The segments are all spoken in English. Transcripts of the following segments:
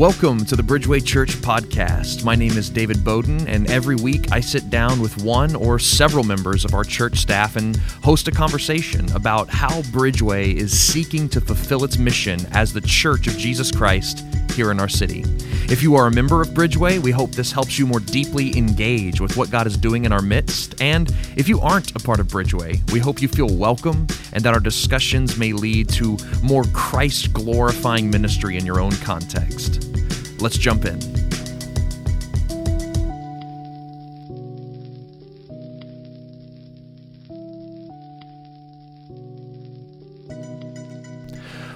Welcome to the Bridgeway Church podcast. My name is David Bowden, and every week I sit down with one or several members of our church staff and host a conversation about how Bridgeway is seeking to fulfill its mission as the Church of Jesus Christ here in our city. If you are a member of Bridgeway, we hope this helps you more deeply engage with what God is doing in our midst. And if you aren't a part of Bridgeway, we hope you feel welcome and that our discussions may lead to more Christ glorifying ministry in your own context. Let's jump in.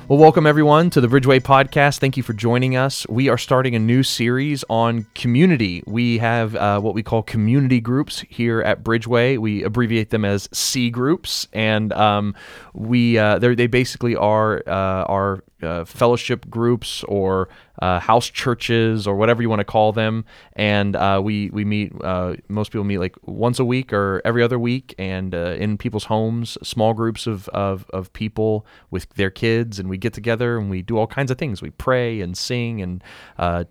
Well, welcome everyone to the Bridgeway podcast. Thank you for joining us. We are starting a new series on community. We have uh, what we call community groups here at Bridgeway. We abbreviate them as C groups, and um, we uh, they basically are uh, our uh, fellowship groups or uh, house churches or whatever you want to call them. And uh, we we meet. Uh, most people meet like once a week or every other week, and uh, in people's homes, small groups of, of of people with their kids, and we get together and we do all kinds of things. We pray and sing and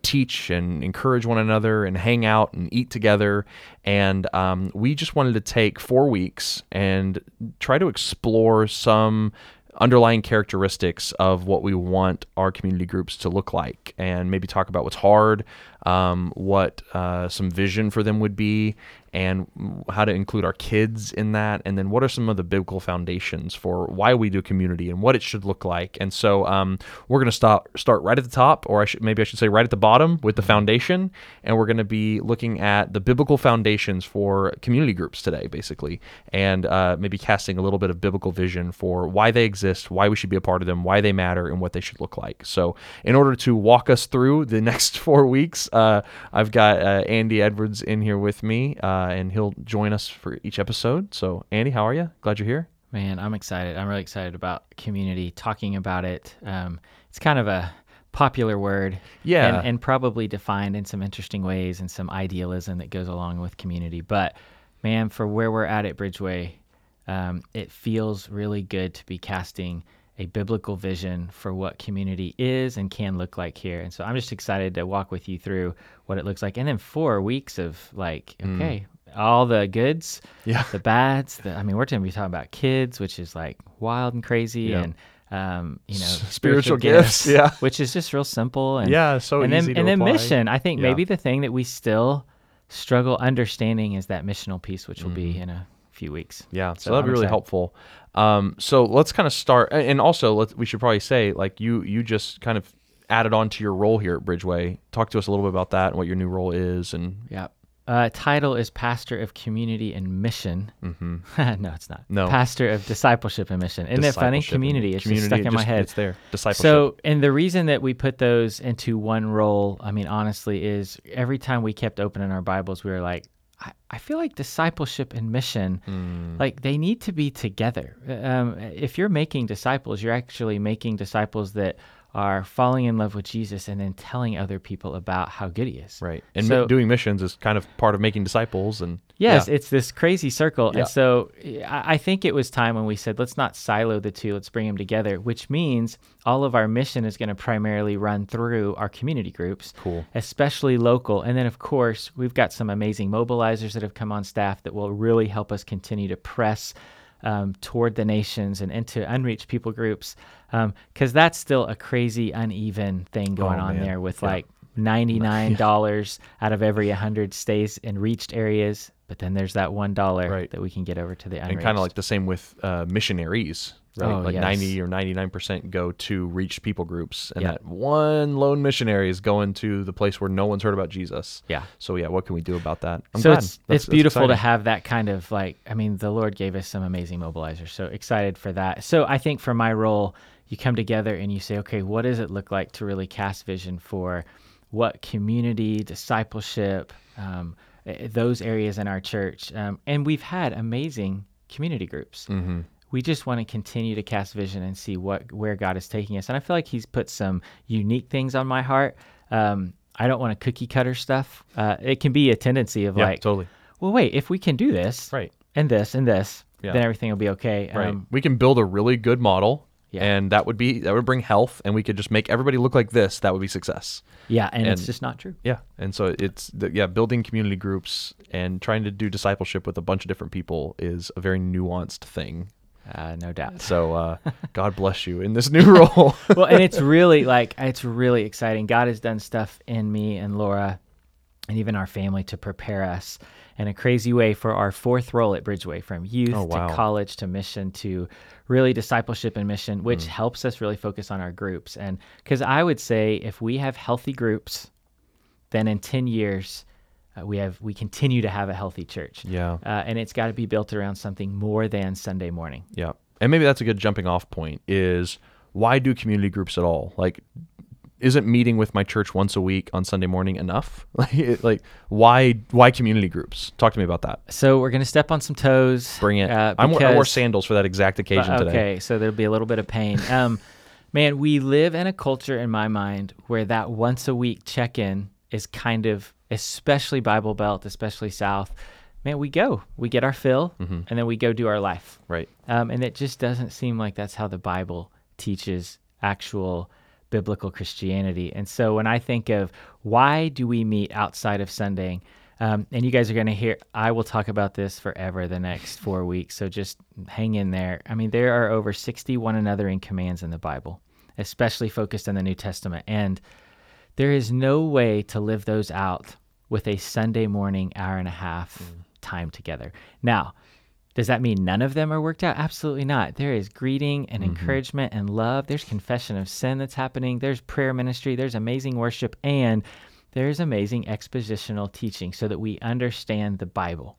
teach and encourage one another and hang out and eat together. And um, we just wanted to take four weeks and try to explore some underlying characteristics of what we want our community groups to look like and maybe talk about what's hard um, what uh, some vision for them would be and how to include our kids in that and then what are some of the biblical foundations for why we do community and what it should look like and so um, we're going to start start right at the top or I should maybe I should say right at the bottom with the mm-hmm. foundation and we're going to be looking at the biblical foundations for community groups today basically and uh, maybe casting a little bit of biblical vision for why they exist why we should be a part of them why they matter and what they should look like so in order to walk us through the next four weeks uh, I've got uh, Andy Edwards in here with me, uh, and he'll join us for each episode. So, Andy, how are you? Glad you're here. Man, I'm excited. I'm really excited about community, talking about it. Um, it's kind of a popular word. Yeah. And, and, probably defined in some interesting ways and some idealism that goes along with community. But, man, for where we're at at Bridgeway, um, it feels really good to be casting a biblical vision for what community is and can look like here. And so I'm just excited to walk with you through what it looks like. And then four weeks of like, mm. okay, mm. All the goods, yeah. the bads. The, I mean, we're going to be talking about kids, which is like wild and crazy, yeah. and um, you know, spiritual, spiritual gifts, gifts, yeah, which is just real simple and yeah, so and easy then and apply. then mission. I think yeah. maybe the thing that we still struggle understanding is that missional piece, which will mm. be in a few weeks. Yeah, so, so that'd be really helpful. Um, so let's kind of start, and also let's, we should probably say like you you just kind of added on to your role here at Bridgeway. Talk to us a little bit about that and what your new role is, and yeah. Uh, title is Pastor of Community and Mission. Mm-hmm. no, it's not. No. Pastor of Discipleship and Mission. Isn't it funny? Community. It's community, just stuck in my head. It's there. Discipleship. So, and the reason that we put those into one role, I mean, honestly, is every time we kept opening our Bibles, we were like, I, feel like discipleship and mission, mm. like they need to be together. Um, if you're making disciples, you're actually making disciples that are falling in love with Jesus and then telling other people about how good he is. Right. And so, doing missions is kind of part of making disciples and Yes, yeah. it's this crazy circle. Yeah. And so I think it was time when we said let's not silo the two, let's bring them together, which means all of our mission is going to primarily run through our community groups. Cool. Especially local. And then of course, we've got some amazing mobilizers that have come on staff that will really help us continue to press um, toward the nations and into unreached people groups, because um, that's still a crazy uneven thing going oh, on there with yeah. like $99 out of every 100 stays in reached areas but then there's that one dollar right. that we can get over to the unreached. and kind of like the same with uh, missionaries right oh, like yes. 90 or 99% go to reached people groups and yep. that one lone missionary is going to the place where no one's heard about jesus yeah so yeah what can we do about that I'm so glad. it's, that's, it's beautiful to have that kind of like i mean the lord gave us some amazing mobilizers so excited for that so i think for my role you come together and you say okay what does it look like to really cast vision for what community discipleship um, those areas in our church um, and we've had amazing community groups mm-hmm we just want to continue to cast vision and see what where God is taking us. And I feel like He's put some unique things on my heart. Um, I don't want to cookie cutter stuff. Uh, it can be a tendency of yeah, like, totally. Well, wait, if we can do this, right, and this and this, yeah. then everything will be okay. Right. Um, we can build a really good model. Yeah. And that would be that would bring health and we could just make everybody look like this. That would be success. Yeah, and, and it's just not true. Yeah. And so it's the, yeah, building community groups and trying to do discipleship with a bunch of different people is a very nuanced thing. Uh, no doubt. So uh, God bless you in this new role. well, and it's really like it's really exciting. God has done stuff in me and Laura and even our family to prepare us in a crazy way for our fourth role at Bridgeway from youth oh, wow. to college to mission to really discipleship and mission, which mm. helps us really focus on our groups. And because I would say if we have healthy groups, then in 10 years, uh, we have we continue to have a healthy church. Yeah. Uh, and it's got to be built around something more than Sunday morning. Yeah. And maybe that's a good jumping off point is why do community groups at all? Like isn't meeting with my church once a week on Sunday morning enough? like, like why why community groups? Talk to me about that. So we're gonna step on some toes. Bring it. Uh, because, I, wore, sandals for that exact occasion okay, today. Okay, so there'll be a little bit of pain. Um, man, we live in a culture, in my mind, where that once a week check in is kind of, especially Bible Belt, especially South. Man, we go, we get our fill, mm-hmm. and then we go do our life. Right. Um, and it just doesn't seem like that's how the Bible teaches actual biblical Christianity. And so when I think of why do we meet outside of Sunday, um, and you guys are going to hear, I will talk about this forever the next four weeks. So just hang in there. I mean, there are over 60 one another in commands in the Bible, especially focused in the New Testament. And there is no way to live those out with a Sunday morning hour and a half mm. time together. Now, does that mean none of them are worked out? Absolutely not. There is greeting and mm-hmm. encouragement and love. There's confession of sin that's happening. There's prayer ministry. There's amazing worship. And there's amazing expositional teaching so that we understand the Bible.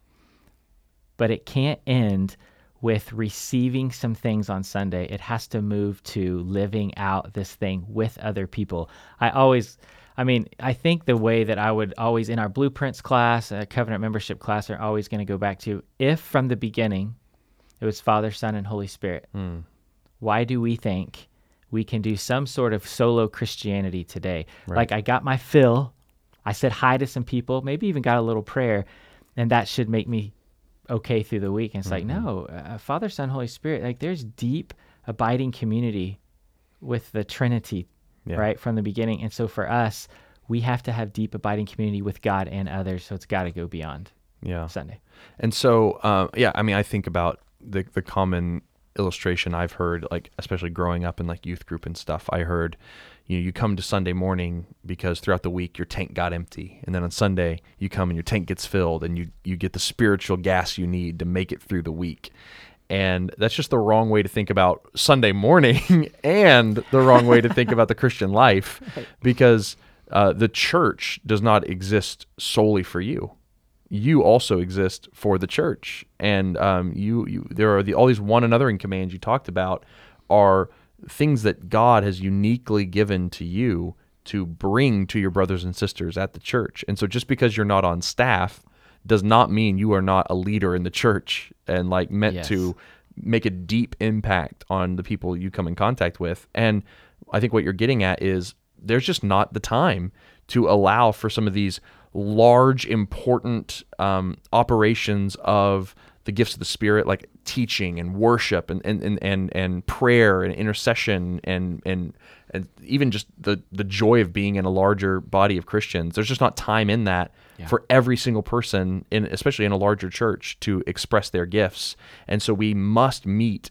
But it can't end with receiving some things on Sunday. It has to move to living out this thing with other people. I always I mean, I think the way that I would always in our blueprints class, a covenant membership class, are always going to go back to if from the beginning it was Father, Son, and Holy Spirit. Mm. Why do we think we can do some sort of solo Christianity today? Right. Like I got my fill, I said hi to some people, maybe even got a little prayer, and that should make me okay through the week. And it's mm-hmm. like no, uh, Father, Son, Holy Spirit. Like there's deep abiding community with the Trinity yeah. right from the beginning. And so for us, we have to have deep abiding community with God and others. So it's got to go beyond yeah Sunday. And so uh, yeah, I mean, I think about the the common illustration I've heard, like especially growing up in like youth group and stuff. I heard, you know, you come to Sunday morning because throughout the week your tank got empty, and then on Sunday you come and your tank gets filled, and you you get the spiritual gas you need to make it through the week. And that's just the wrong way to think about Sunday morning and the wrong way to think about the Christian life because uh, the church does not exist solely for you. You also exist for the church. And um, you, you, there are the, all these one another in commands you talked about are things that God has uniquely given to you to bring to your brothers and sisters at the church. And so just because you're not on staff does not mean you are not a leader in the church and like meant yes. to make a deep impact on the people you come in contact with. And I think what you're getting at is there's just not the time to allow for some of these large, important um, operations of the gifts of the Spirit, like teaching and worship and, and, and, and, and prayer and intercession and, and, and even just the, the joy of being in a larger body of Christians. There's just not time in that yeah. for every single person, in, especially in a larger church, to express their gifts. And so we must meet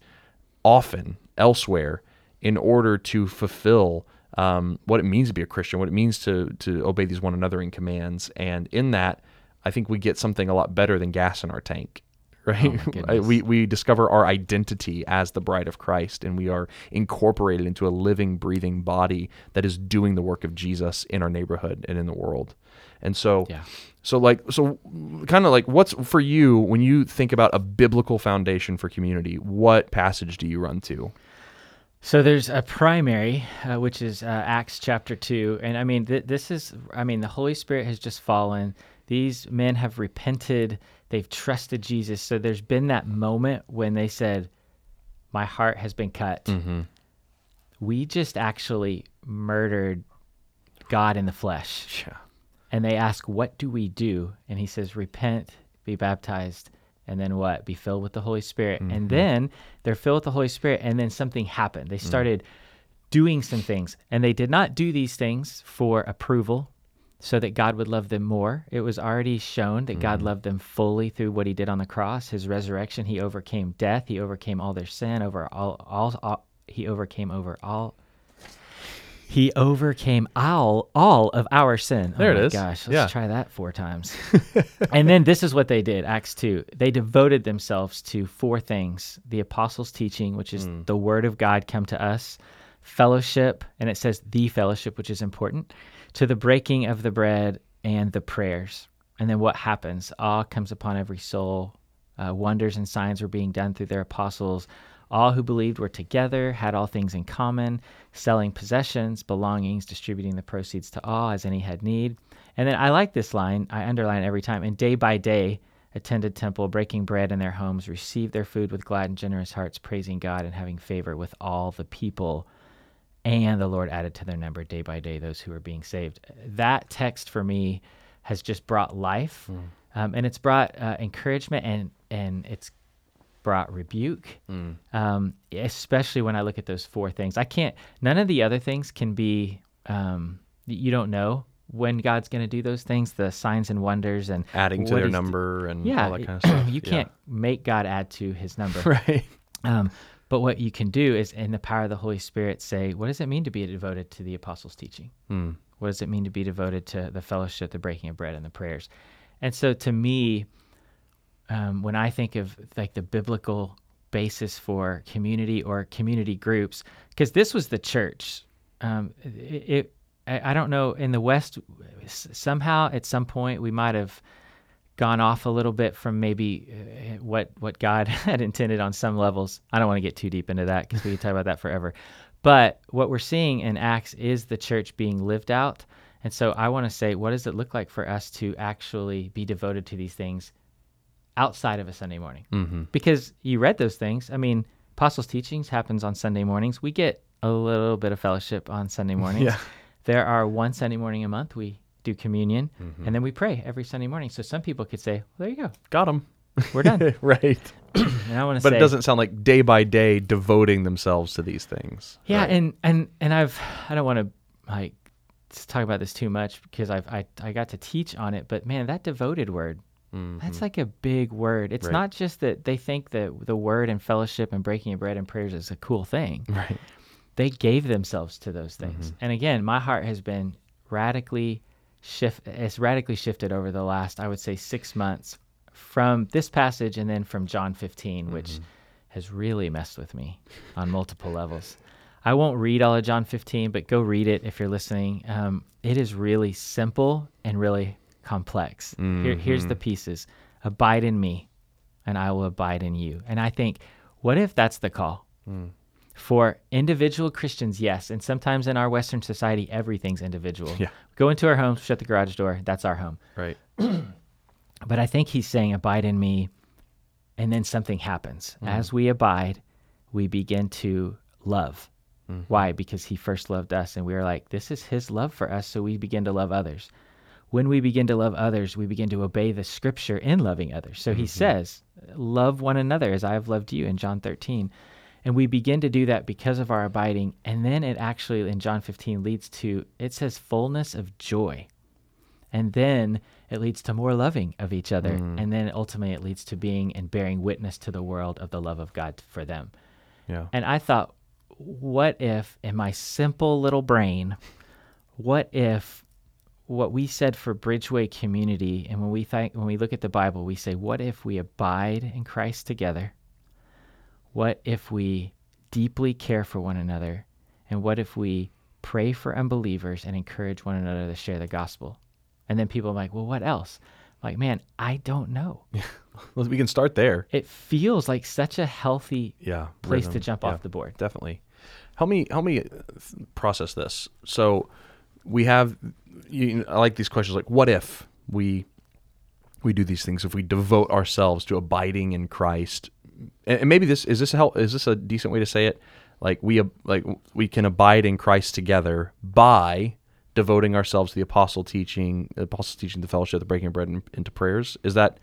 often elsewhere in order to fulfill um, what it means to be a Christian, what it means to to obey these one another in commands. And in that, I think we get something a lot better than gas in our tank right? Oh we we discover our identity as the bride of Christ, and we are incorporated into a living, breathing body that is doing the work of Jesus in our neighborhood and in the world. And so, yeah. so like, so kind of like, what's for you when you think about a biblical foundation for community? What passage do you run to? So there's a primary, uh, which is uh, Acts chapter two, and I mean, th- this is, I mean, the Holy Spirit has just fallen. These men have repented They've trusted Jesus. So there's been that moment when they said, My heart has been cut. Mm-hmm. We just actually murdered God in the flesh. Yeah. And they ask, What do we do? And he says, Repent, be baptized, and then what? Be filled with the Holy Spirit. Mm-hmm. And then they're filled with the Holy Spirit, and then something happened. They mm. started mm. doing some things, and they did not do these things for approval so that God would love them more. It was already shown that mm. God loved them fully through what he did on the cross, his resurrection. He overcame death, he overcame all their sin, over all, all, all he overcame over all he overcame all all of our sin. There oh it is. Gosh, let's yeah. try that four times. and then this is what they did. Acts two. They devoted themselves to four things: the apostles' teaching, which is mm. the word of God come to us, fellowship, and it says the fellowship, which is important, to the breaking of the bread and the prayers. And then what happens? Awe comes upon every soul. Uh, wonders and signs were being done through their apostles. All who believed were together, had all things in common, selling possessions, belongings, distributing the proceeds to all as any had need. And then I like this line, I underline every time. And day by day, attended temple, breaking bread in their homes, received their food with glad and generous hearts, praising God and having favor with all the people. And the Lord added to their number day by day those who were being saved. That text for me has just brought life, mm. um, and it's brought uh, encouragement, and and it's brought rebuke, mm. um, especially when I look at those four things. I can't, none of the other things can be, um, you don't know when God's going to do those things, the signs and wonders and adding to their number and yeah, all that kind of stuff. you can't yeah. make God add to his number. Right. Um, but what you can do is, in the power of the Holy Spirit, say, what does it mean to be devoted to the apostles' teaching? Mm. What does it mean to be devoted to the fellowship, the breaking of bread, and the prayers? And so to me, um, when I think of like the biblical basis for community or community groups, because this was the church. Um, it, it I, I, don't know in the West somehow at some point we might have gone off a little bit from maybe uh, what what God had intended on some levels. I don't want to get too deep into that because we could talk about that forever. But what we're seeing in Acts is the church being lived out. And so I want to say, what does it look like for us to actually be devoted to these things outside of a Sunday morning. Mm-hmm. Because you read those things. I mean, Apostles' teachings happens on Sunday mornings. We get a little bit of fellowship on Sunday mornings. yeah. There are one Sunday morning a month we do communion, mm-hmm. and then we pray every Sunday morning. So some people could say, well, "There you go, got them, we're done." right. and I want to, but say, it doesn't sound like day by day devoting themselves to these things. Yeah, right? and and and I've I don't want to like talk about this too much because I've I I got to teach on it, but man, that devoted word Mm-hmm. That's like a big word. It's right. not just that they think that the word and fellowship and breaking of bread and prayers is a cool thing. Right. They gave themselves to those things. Mm-hmm. And again, my heart has been radically shift it's radically shifted over the last, I would say, six months from this passage and then from John 15, mm-hmm. which has really messed with me on multiple levels. I won't read all of John 15, but go read it if you're listening. Um, it is really simple and really complex. Mm-hmm. Here, here's the mm-hmm. pieces abide in me, and I will abide in you. And I think, what if that's the call? Mm. For individual Christians, yes. And sometimes in our Western society, everything's individual. Yeah. Go into our home, shut the garage door. That's our home. Right. but I think he's saying, abide in me. And then something happens. Mm. As we abide, we begin to love. Mm. Why? Because he first loved us. And we are like, this is his love for us. So we begin to love others when we begin to love others, we begin to obey the scripture in loving others. So mm-hmm. he says, Love one another as I have loved you in John 13. And we begin to do that because of our abiding. And then it actually, in John 15, leads to, it says, fullness of joy. And then it leads to more loving of each other. Mm. And then ultimately it leads to being and bearing witness to the world of the love of God for them. Yeah. And I thought, what if in my simple little brain, what if what we said for Bridgeway community, and when we think when we look at the Bible, we say, what if we abide in Christ together? What if we deeply care for one another? And what if we pray for unbelievers and encourage one another to share the gospel? And then people are like, well, what else? like, man, I don't know. well, we can start there. It feels like such a healthy yeah, place rhythm. to jump yeah, off the board. Definitely. Help me help me uh, process this. So we have you, I like these questions like what if we we do these things if we devote ourselves to abiding in Christ? And, and maybe this is this a help is this a decent way to say it? Like we like we can abide in Christ together by devoting ourselves to the apostle teaching the apostle teaching the fellowship the breaking of bread and, into prayers? Is that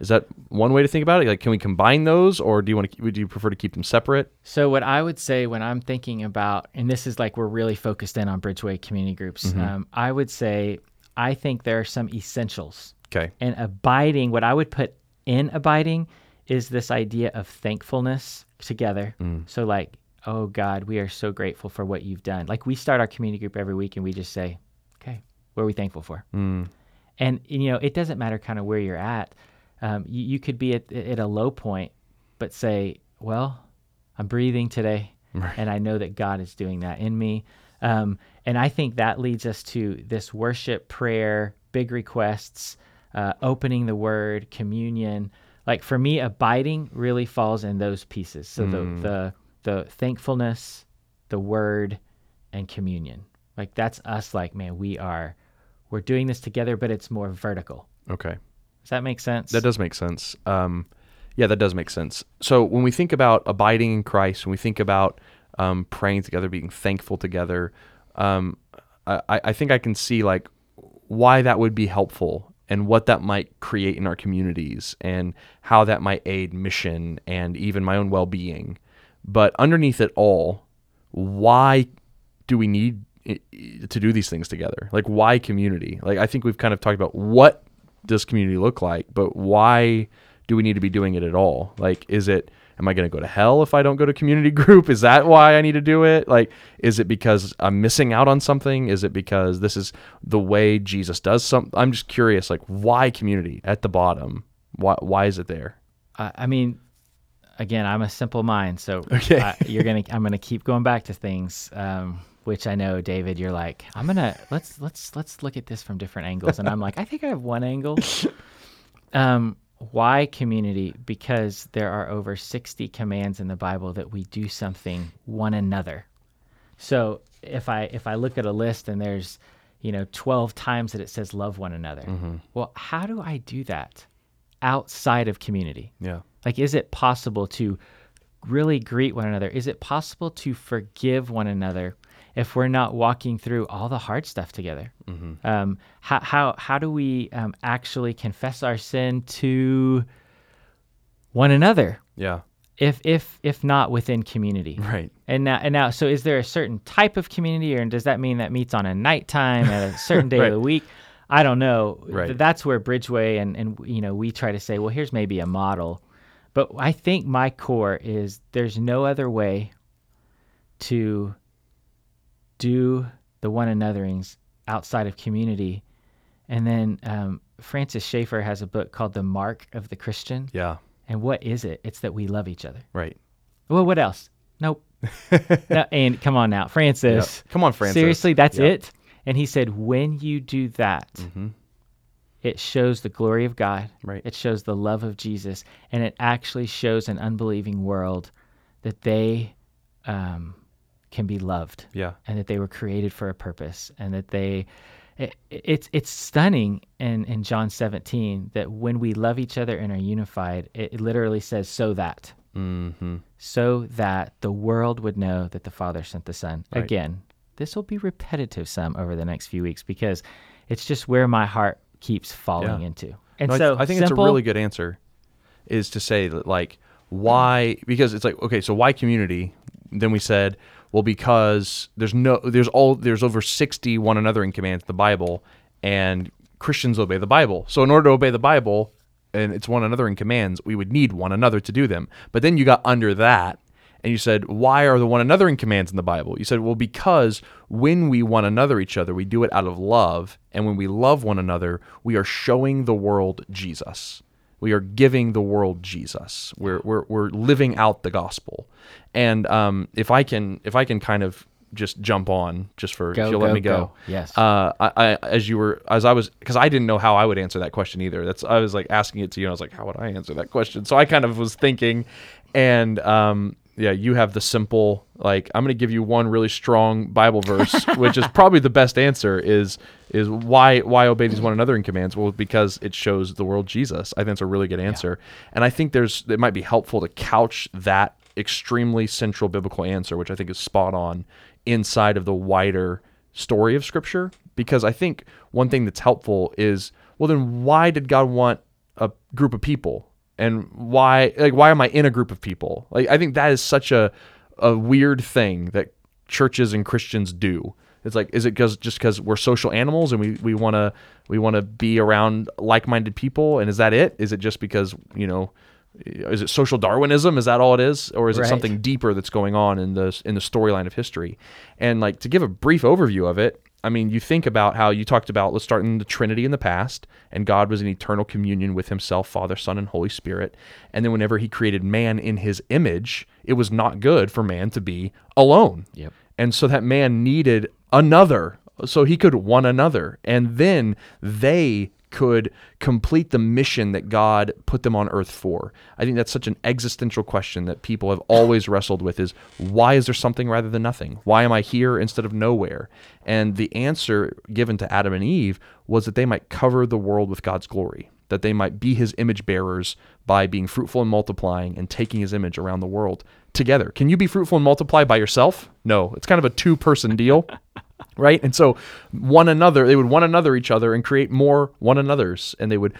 Is that one way to think about it? Like, can we combine those, or do you want to? Would you prefer to keep them separate? So, what I would say when I'm thinking about, and this is like we're really focused in on Bridgeway community groups, mm-hmm. um, I would say I think there are some essentials. Okay. And abiding, what I would put in abiding is this idea of thankfulness together. Mm. So, like, oh God, we are so grateful for what you've done. Like, we start our community group every week and we just say, okay, what are we thankful for? Mm. And, you know, it doesn't matter kind of where you're at. Um, you, you, could be at, at a low point, but say, well, I'm breathing today, right. and I know that God is doing that in me. Um, and I think that leads us to this worship, prayer, big requests, uh, opening the word, communion. Like for me, abiding really falls in those pieces. So mm. the, the the thankfulness, the word, and communion. Like that's us. Like man, we are we're doing this together, but it's more vertical. Okay. Does that make sense? That does make sense. Um, yeah, that does make sense. So when we think about abiding in Christ, when we think about um, praying together, being thankful together, um, I, I think I can see like why that would be helpful and what that might create in our communities and how that might aid mission and even my own well-being. But underneath it all, why do we need to do these things together? Like why community? Like I think we've kind of talked about what does community look like, but why do we need to be doing it at all? Like, is it, am I going to go to hell if I don't go to community group? Is that why I need to do it? Like, is it because I'm missing out on something? Is it because this is the way Jesus does something? I'm just curious, like, why community at the bottom? Why, why is it there? I mean, again, I'm a simple mind, so okay. I, you're gonna, I'm gonna keep going back to things. Um, which I know, David, you're like, I'm gonna let's let's let's look at this from different angles, and I'm like, I think I have one angle. Um, why community? Because there are over 60 commands in the Bible that we do something one another. So if I if I look at a list and there's you know 12 times that it says love one another, mm-hmm. well, how do I do that outside of community? Yeah, like is it possible to really greet one another? Is it possible to forgive one another if we're not walking through all the hard stuff together? Mm-hmm. Um, how, how, how do we um, actually confess our sin to one another? Yeah. If, if, if not within community. Right. And now, and now, so is there a certain type of community or does that mean that meets on a nighttime at a certain day right. of the week? I don't know. Right. That's where Bridgeway and, and, you know, we try to say, well, here's maybe a model. But I think my core is there's no other way to do the one anotherings outside of community. And then um, Francis Schaeffer has a book called The Mark of the Christian. Yeah. And what is it? It's that we love each other. Right. Well, what else? Nope. no, and come on now, Francis. Yep. Come on, Francis. Seriously, that's yep. it. And he said, when you do that, mm-hmm. it shows the glory of God. Right. It shows the love of Jesus, and it actually shows an unbelieving world that they um, can be loved. Yeah. And that they were created for a purpose and that they it, it's it's stunning in, in John 17 that when we love each other and are unified, it, it literally says so that. Mm-hmm. So that the world would know that the Father sent the Son. Right. Again, this will be repetitive some over the next few weeks because it's just where my heart keeps falling yeah. into. And no, so I, I think simple, it's a really good answer is to say that like why because it's like okay so why community then we said well, because there's no there's all there's over 60 one commands in the Bible, and Christians obey the Bible. So in order to obey the Bible, and it's one another in commands, we would need one another to do them. But then you got under that and you said, Why are the one another in commands in the Bible? You said, Well, because when we one another each other, we do it out of love. And when we love one another, we are showing the world Jesus. We are giving the world Jesus. We're, we're, we're living out the gospel. And um, if I can if I can kind of just jump on just for go, if you'll go, let me go. go. Yes. Uh, I, I, as you were as I was because I didn't know how I would answer that question either. That's I was like asking it to you. and I was like, how would I answer that question? So I kind of was thinking, and um, yeah, you have the simple like I'm going to give you one really strong Bible verse, which is probably the best answer is is why why obey these one another in commands? Well, because it shows the world Jesus. I think it's a really good answer, yeah. and I think there's it might be helpful to couch that extremely central biblical answer, which I think is spot on inside of the wider story of Scripture. Because I think one thing that's helpful is well, then why did God want a group of people and why like why am I in a group of people? Like I think that is such a a weird thing that churches and Christians do. It's like is it cuz just cuz we're social animals and we we want to we want to be around like-minded people and is that it? Is it just because, you know, is it social darwinism is that all it is or is it something deeper that's going on in the in the storyline of history and like to give a brief overview of it I mean, you think about how you talked about, let's start in the Trinity in the past, and God was in eternal communion with himself, Father, Son, and Holy Spirit. And then whenever he created man in his image, it was not good for man to be alone. Yep. And so that man needed another, so he could one another. And then they could complete the mission that God put them on earth for? I think that's such an existential question that people have always wrestled with is why is there something rather than nothing? Why am I here instead of nowhere? And the answer given to Adam and Eve was that they might cover the world with God's glory, that they might be his image bearers by being fruitful and multiplying and taking his image around the world together. Can you be fruitful and multiply by yourself? No, it's kind of a two person deal. right? And so one another, they would one another each other and create more one another's, and they would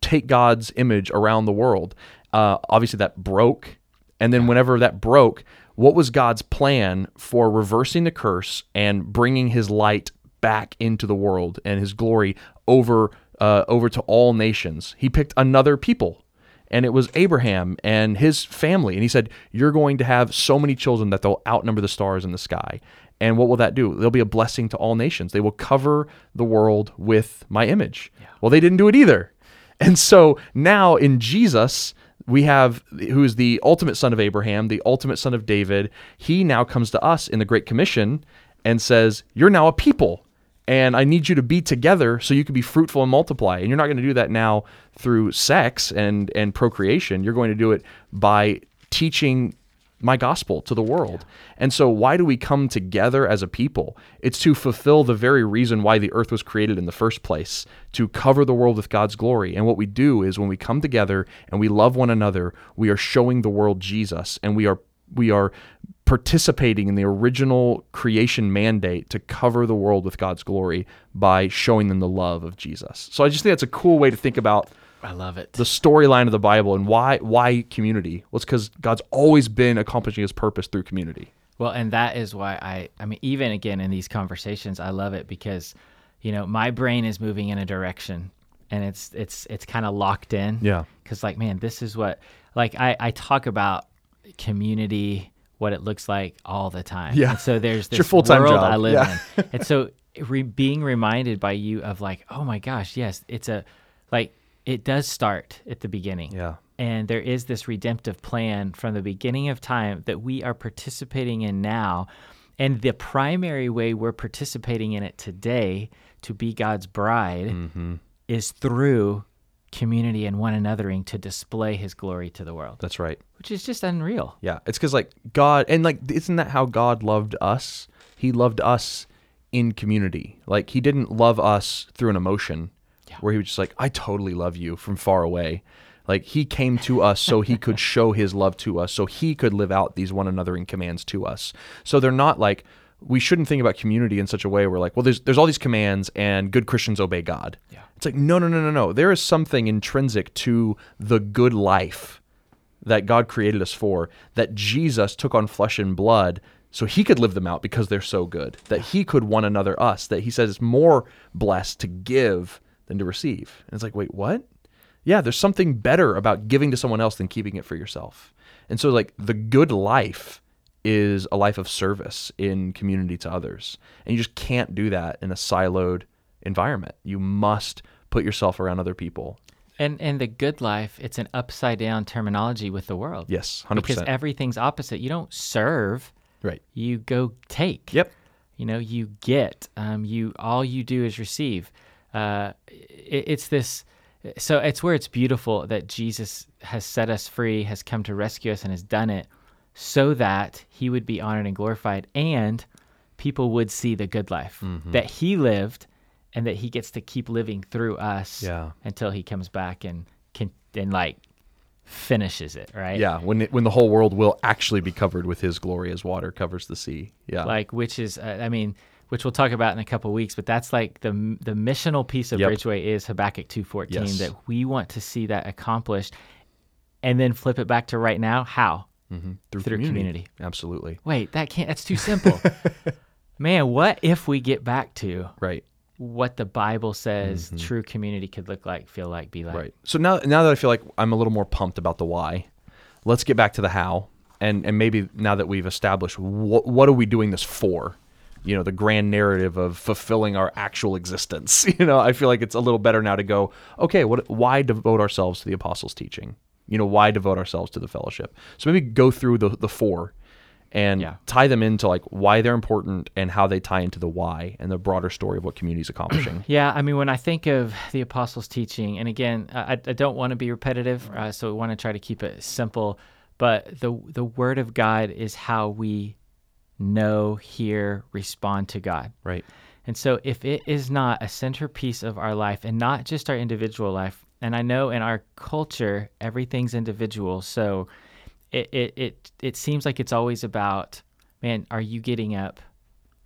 take God's image around the world. Uh, obviously, that broke, and then whenever that broke, what was God's plan for reversing the curse and bringing His light back into the world and His glory over uh, over to all nations? He picked another people and it was Abraham and his family. And he said, You're going to have so many children that they'll outnumber the stars in the sky. And what will that do? They'll be a blessing to all nations. They will cover the world with my image. Yeah. Well, they didn't do it either. And so now in Jesus, we have who is the ultimate son of Abraham, the ultimate son of David. He now comes to us in the Great Commission and says, You're now a people. And I need you to be together so you can be fruitful and multiply. And you're not going to do that now through sex and, and procreation. You're going to do it by teaching my gospel to the world. Yeah. And so, why do we come together as a people? It's to fulfill the very reason why the earth was created in the first place to cover the world with God's glory. And what we do is when we come together and we love one another, we are showing the world Jesus and we are we are participating in the original creation mandate to cover the world with God's glory by showing them the love of Jesus. So I just think that's a cool way to think about I love it. The storyline of the Bible and why why community? Well, it's because God's always been accomplishing His purpose through community. Well, and that is why I I mean even again in these conversations I love it because you know my brain is moving in a direction and it's it's it's kind of locked in. Yeah. Because like man, this is what like I I talk about community what it looks like all the time. Yeah. And so there's this your full-time world job. I live yeah. in, and so re- being reminded by you of like, oh my gosh, yes, it's a like it does start at the beginning. Yeah. And there is this redemptive plan from the beginning of time that we are participating in now. And the primary way we're participating in it today to be God's bride mm-hmm. is through community and one anothering to display his glory to the world. That's right. Which is just unreal. Yeah. It's because, like, God, and like, isn't that how God loved us? He loved us in community. Like, He didn't love us through an emotion yeah. where he was just like, I totally love you from far away. Like he came to us so he could show his love to us, so he could live out these one another in commands to us. So they're not like we shouldn't think about community in such a way where like, well, there's there's all these commands and good Christians obey God. Yeah. It's like no no no no no. There is something intrinsic to the good life that God created us for, that Jesus took on flesh and blood so he could live them out because they're so good, that he could one another us, that he says it's more blessed to give than to receive. And it's like, wait, what? Yeah, there's something better about giving to someone else than keeping it for yourself. And so, like, the good life is a life of service in community to others. And you just can't do that in a siloed environment. You must put yourself around other people. And and the good life, it's an upside down terminology with the world. Yes, 100%. Because everything's opposite. You don't serve. Right. You go take. Yep. You know, you get. Um, you all you do is receive uh, it, it's this. So it's where it's beautiful that Jesus has set us free, has come to rescue us, and has done it so that He would be honored and glorified, and people would see the good life mm-hmm. that He lived, and that He gets to keep living through us yeah. until He comes back and can and like finishes it, right? Yeah, when it, when the whole world will actually be covered with His glory as water covers the sea. Yeah, like which is, uh, I mean, which we'll talk about in a couple weeks. But that's like the the missional piece of Yep. Bridgeway is Habakkuk two fourteen Yes. that we want to see that accomplished, and then flip it back to right now. How? Mm-hmm. Through, Through community. Absolutely. Wait, that can't. That's too simple. Man, what if we get back to Right. what the Bible says true community could look like, feel like, be like? Mm-hmm. Right. So now, now that I feel like I'm a little more pumped about the why, let's get back to the how, and and maybe now that we've established what what are we doing this for, you know, the grand narrative of fulfilling our actual existence. You know, I feel like it's a little better now to go, okay, what why devote ourselves to the apostles' teaching? You know, why devote ourselves to the fellowship? So maybe go through the the four. And Yeah. tie them into like why they're important and how they tie into the why and the broader story of what community is accomplishing. Yeah, I mean, when I think of the apostles' teaching, and again, I, I don't want to be repetitive, uh, so we want to try to keep it simple. But the the Word of God is how we know, hear, respond to God. right. And so, if it is not a centerpiece of our life, and not just our individual life, and I know in our culture everything's individual, so it it it, it seems like it's always about, man, are you getting up,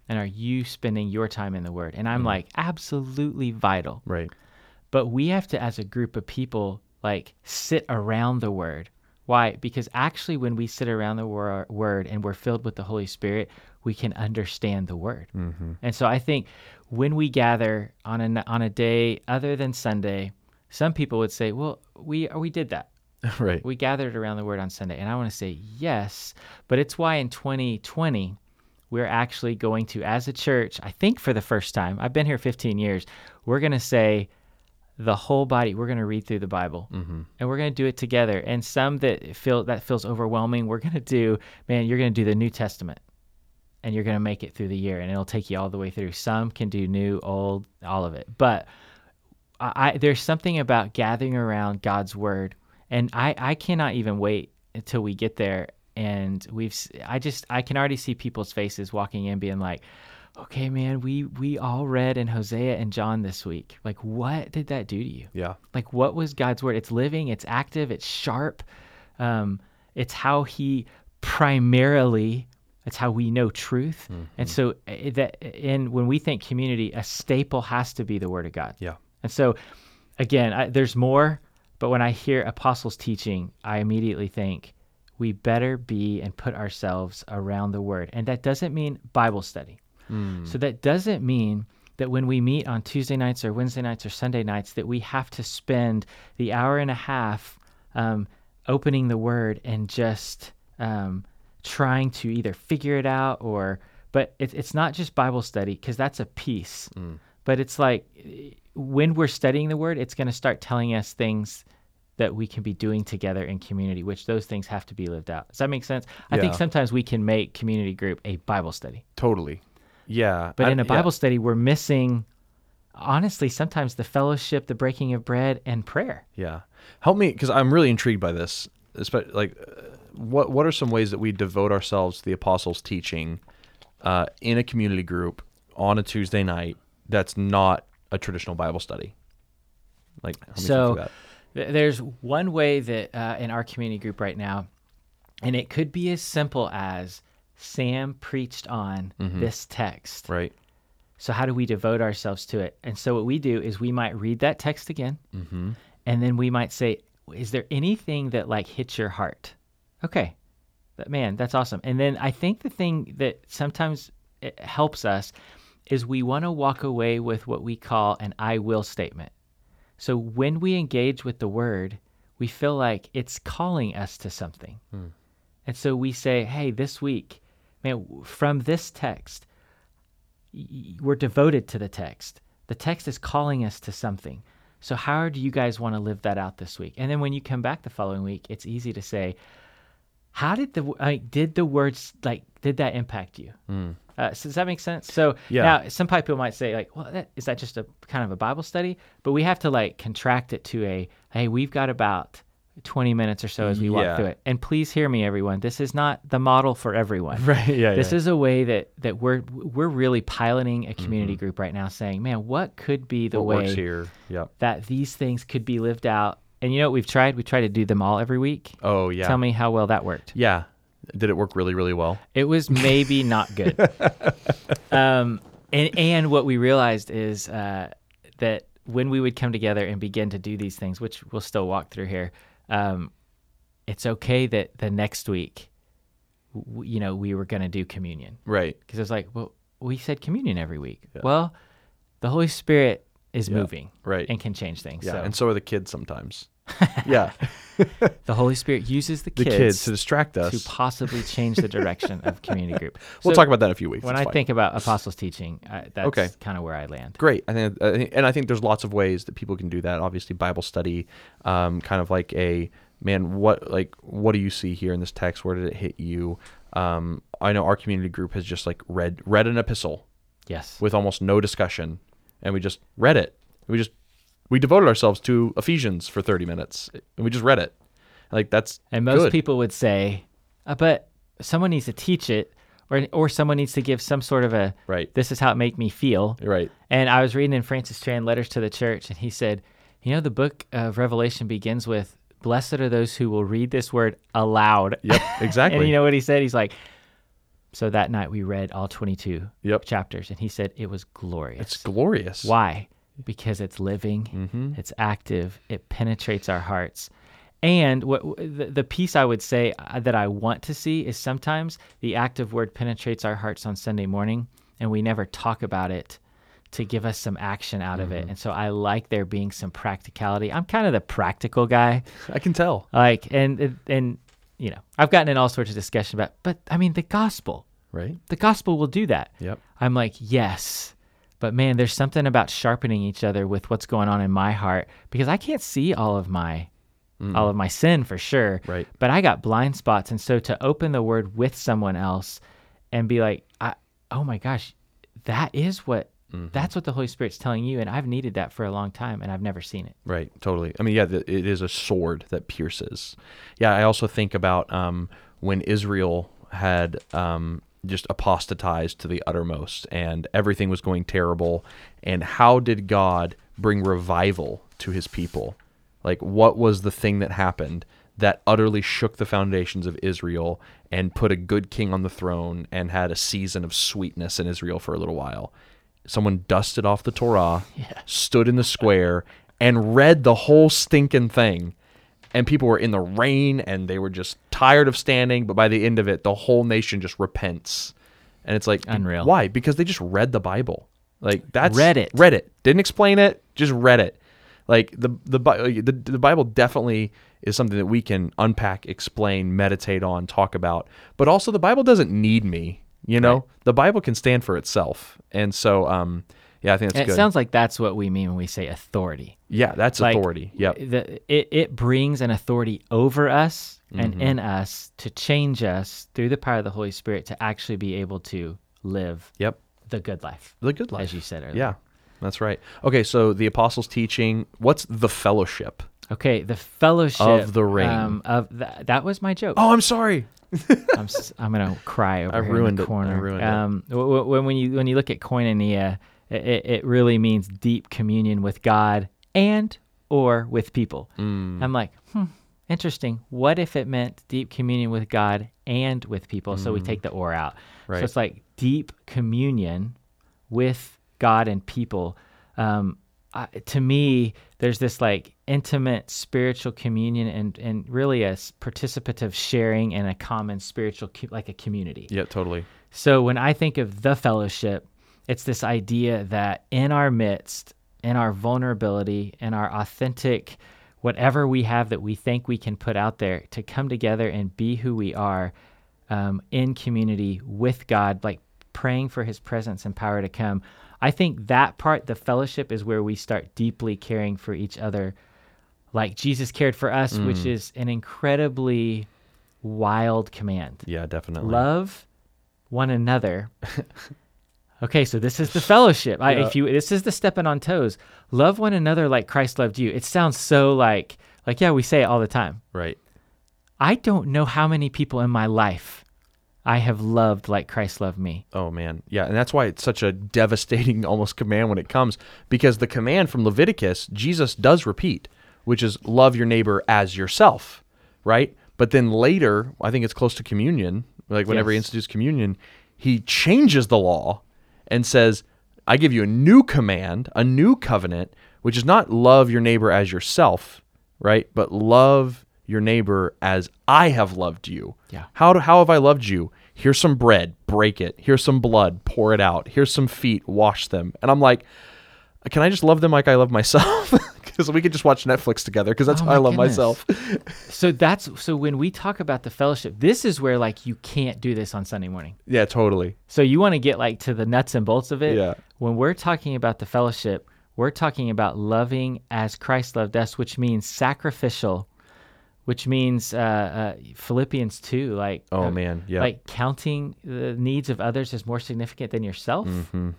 and are you spending your time in the Word? And I'm mm-hmm. like, absolutely vital. Right. But we have to, as a group of people, like sit around the Word. Why? Because actually, when we sit around the wor- Word and we're filled with the Holy Spirit, we can understand the Word. Mm-hmm. And so I think when we gather on a on a day other than Sunday, some people would say, "Well, we we did that. right. We gathered around the Word on Sunday." And I want to say yes, but it's why in 2020 we're actually going to, as a church, I think for the first time, I've been here 15 years, we're going to say the whole body. We're going to read through the bible Mm-hmm. and we're going to do it together. And some that feel that feels overwhelming we're going to do man you're going to do the new testament and you're going to make it through the year and it'll take you all the way through. Some can do new old all of it. But I, I there's something about gathering around god's word and i i cannot even wait until we get there. And we've I just i can already see people's faces walking in being like okay man we we all read in hosea and john this week. Like what did that do to you? Yeah. like what was god's word? It's living it's active it's sharp. Um, it's how he primarily it's how we know truth. And so uh, that in when we think community a staple has to be the word of god. Yeah. and so again I, there's more but when i hear apostles teaching i immediately think we better be and put ourselves around the word. And that doesn't mean bible study so that doesn't mean that when we meet on Tuesday nights or Wednesday nights or Sunday nights, that we have to spend the hour and a half um, opening the Word and just um, trying to either figure it out or. But it, it's not just Bible study because that's a piece. But it's like when we're studying the Word, it's going to start telling us things that we can be doing together in community, which those things have to be lived out. Does that make sense? I think sometimes we can make community group a Bible study. Totally. Yeah. But I- in a yeah. Bible study, we're missing, honestly, sometimes the fellowship, the breaking of bread, and prayer. Yeah. Help me because I'm really intrigued by this. Especially like, uh, what what are some ways that we devote ourselves to the apostles' teaching uh, in a community group on a Tuesday night that's not a traditional Bible study? Like, me So- that. Th- There's one way that uh, in our community group right now, and it could be as simple as Sam preached on this text. right. So, how do we devote ourselves to it? And so, what we do is we might read that text again, Mm-hmm. and then we might say, Is there anything that like hits your heart? Okay. But man, that's awesome. And then I think the thing that sometimes it helps us is we want to walk away with what we call an I will statement. So when we engage with the word, we feel like it's calling us to something. And so we say, hey, this week, man, from this text, we're devoted to the text. The text is calling us to something. So how do you guys want to live that out this week? And then when you come back the following week, it's easy to say, how did the like did the words like did that impact you? Uh, so does that make sense? So Yeah. now some people might say like, well, that, is that just a kind of a Bible study? But we have to like contract it to a hey, we've got about 20 minutes or so as we Yeah. walk through it. And please hear me, everyone. This is not the model for everyone. Right. Yeah. This yeah. is a way that that we're we're really piloting a community group right now, saying, man, what could be the Mm-hmm. what way here. Yep. that these things could be lived out? And you know what we've tried? We try to do them all every week. Oh yeah. Tell me how well that worked. Yeah. Did it work really really well? It was maybe not good. um, and and what we realized is uh, that when we would come together and begin to do these things, which we'll still walk through here, um, it's okay that the next week, w- you know, we were going to do communion. Right. Because it's like, well, we said communion every week. Yeah. Well, the Holy Spirit is yeah. moving, right, and can change things. Yeah, so. and so are the kids sometimes. yeah. the Holy Spirit uses the kids, the kids to distract us to possibly change the direction of community group. we'll talk about that in a few weeks. When I think about apostles teaching, I, that's okay. kind of where I land. Great. I think, I think, and I think there's lots of ways that people can do that. Obviously, Bible study, um, kind of like a man. What like what do you see here in this text? Where did it hit you? Um, I know our community group has just like read read an epistle. Yes. With almost no discussion, and we just read it. We just we devoted ourselves to Ephesians for 30 minutes and we just read it. Like that's And most good. people would say, uh, but someone needs to teach it or or someone needs to give some sort of a right. This is how it make me feel. Right. And I was reading in Francis Chan Letters to the Church and he said, you know the book of Revelation begins with blessed are those who will read this word aloud. Yep, exactly. and you know what he said? He's like so that night we read all 22 yep. chapters and he said it was glorious. It's glorious. Why? Because it's living, mm-hmm. it's active, it penetrates our hearts. And what the, the piece I would say uh, that I want to see is sometimes the active word penetrates our hearts on Sunday morning, and we never talk about it to give us some action out mm-hmm. of it. Mm-hmm. And so I like there being some practicality. I'm kind of the practical guy. I can tell. Like and and you know, I've gotten in all sorts of discussion about, but I mean the gospel. Right. The gospel will do that. Yep. I'm like, yes but man, there's something about sharpening each other with what's going on in my heart because I can't see all of my mm. all of my sin for sure. Right. But I got blind spots, and so to open the word with someone else and be like, I, oh my gosh, that is what Mm-hmm. That's what the Holy Spirit's telling you, and I've needed that for a long time, and I've never seen it. Right, totally. I mean, yeah, the, it is a sword that pierces. Yeah, I also think about um, when Israel had um, just apostatized to the uttermost and everything was going terrible. And how did God bring revival to his people? Like, what was the thing that happened that utterly shook the foundations of Israel and put a good king on the throne and had a season of sweetness in Israel for a little while? Someone dusted off the Torah, yeah. stood in the square, and read the whole stinking thing and people were in the rain and they were just tired of standing but by the end of it the whole nation just repents. And it's like unreal. why? Because they just read the bible. Like that's read it. read it. Didn't explain it just read it. Like the the the, the bible definitely is something that we can unpack explain meditate on talk about. But also the bible doesn't need me you know? Right. the bible can stand for itself. And so um yeah, I think that's it good. sounds like that's what we mean when we say authority. Yeah, that's like, authority. Yep. The, it, it brings an authority over us mm-hmm. and in us to change us through the power of the Holy Spirit to actually be able to live yep. the good life. The good life. As you said earlier. Yeah, that's right. Okay, so the apostles' teaching, what's the fellowship? Okay, the fellowship of the ring. Um, of th- that was my joke. Oh, I'm sorry. I'm, I'm gonna cry over I ruined in the corner. It. I ruined um, it. When, when you when you look at koinonia, it, it really means deep communion with God and or with people. Mm. I'm like, hmm, interesting. What if it meant deep communion with God and with people? Mm. So we take the or out. Right. So it's like deep communion with God and people. Um, uh, to me, there's this like intimate spiritual communion and, and really a participative sharing and a common spiritual, like a community. Yeah, totally. So when I think of the fellowship, it's this idea that in our midst, in our vulnerability, in our authentic, whatever we have that we think we can put out there, to come together and be who we are um, in community with God, like praying for his presence and power to come. I think that part, the fellowship, is where we start deeply caring for each other, like Jesus cared for us, mm. which is an incredibly wild command. Yeah, definitely. Love one another Okay, so this is the fellowship. I, If you this is the stepping on toes. Love one another like Christ loved you. It sounds so like like yeah, we say it all the time. Right. I don't know how many people in my life I have loved like Christ loved me. Oh man. Yeah, and that's why it's such a devastating almost command when it comes because the command from Leviticus, Jesus does repeat, which is love your neighbor as yourself, right? But then later, I think it's close to communion, like whenever yes. he institutes communion, he changes the law and says, I give you a new command, a new covenant, which is not love your neighbor as yourself, right? But love your neighbor as I have loved you. Yeah. How do, how have I loved you? Here's some bread, break it. Here's some blood, pour it out. Here's some feet, wash them. And I'm like, can I just love them like I love myself? Because we could just watch Netflix together. Because that's Oh how I love goodness. myself. So that's so when we talk about the fellowship, this is where like you can't do this on Sunday morning. yeah, totally. So you want to get like to the nuts and bolts of it. Yeah. When we're talking about the fellowship, we're talking about loving as Christ loved us, which means sacrificial, which means uh, uh, Philippians two, like Oh uh, man, yeah. like counting the needs of others as more significant than yourself. hmm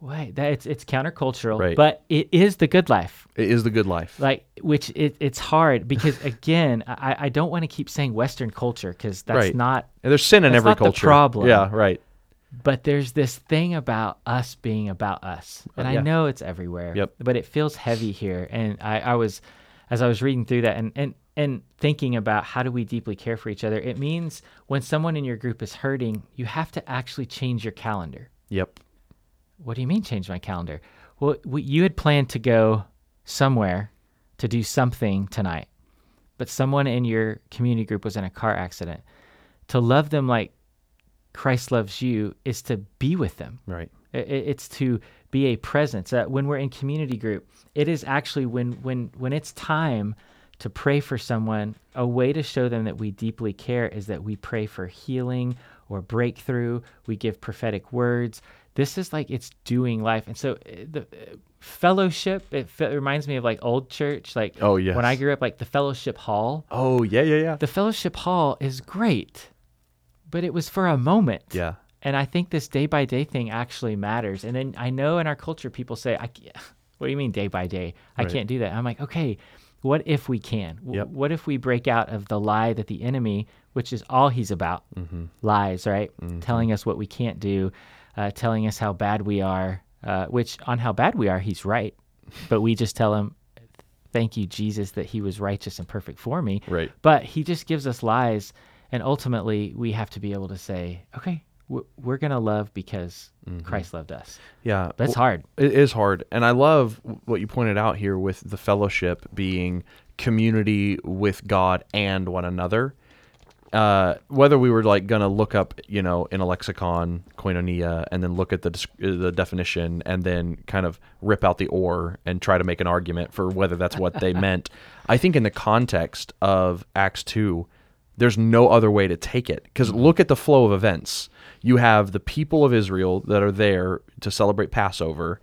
Wait, that it's it's countercultural, Right. but it is the good life. It is the good life. Like which it, it's hard because again, I, I don't want to keep saying Western culture because that's Right. not and there's sin in every culture. problem. Yeah, right. but there's this thing about us being about us and Uh, yeah. i know it's everywhere Yep. but it feels heavy here and I, I was as i was reading through that and, and and thinking about how do we deeply care for each other it means when someone in your group is hurting you have to actually change your calendar Yep. What do you mean change my calendar well we, you had planned to go somewhere to do something tonight but someone in your community group was in a car accident to love them like christ loves you is to be with them Right. I- i- It's to be a presence. Uh, when we're in community group, it is actually when when when it's time to pray for someone. A way to show them that we deeply care is that we pray for healing or breakthrough. We give prophetic words. This is like it's doing life, and so uh, the uh, fellowship. It, it reminds me of like old church. Like Oh, yeah when I grew up, like the fellowship hall. Oh yeah, yeah, yeah. The fellowship hall is great, but it was for a moment. Yeah. And I think this day by day thing actually matters. And then I know in our culture, people say, I, What do you mean day by day? I Right. can't do that. I'm like, okay, what if we can? W- Yep. What if we break out of the lie that the enemy, which is all he's about, Mm-hmm. lies, right? Telling us what we can't do, uh, telling us how bad we are, uh, which on how bad we are, he's right. But we just tell him, thank you, Jesus, that he was righteous and perfect for me. Right. But he just gives us lies. And ultimately, we have to be able to say, okay, we're going to love because Christ loved us. Yeah. That's Well, hard. It is hard. And I love what you pointed out here with the fellowship being community with God and one another. Uh, whether we were like gonna look up, you know, in a lexicon, koinonia, and then look at the the definition, and then kind of rip out the or and try to make an argument for whether that's what they meant. I think in the context of Acts two, there's no other way to take it because look at the flow of events. You have the people of Israel that are there to celebrate Passover,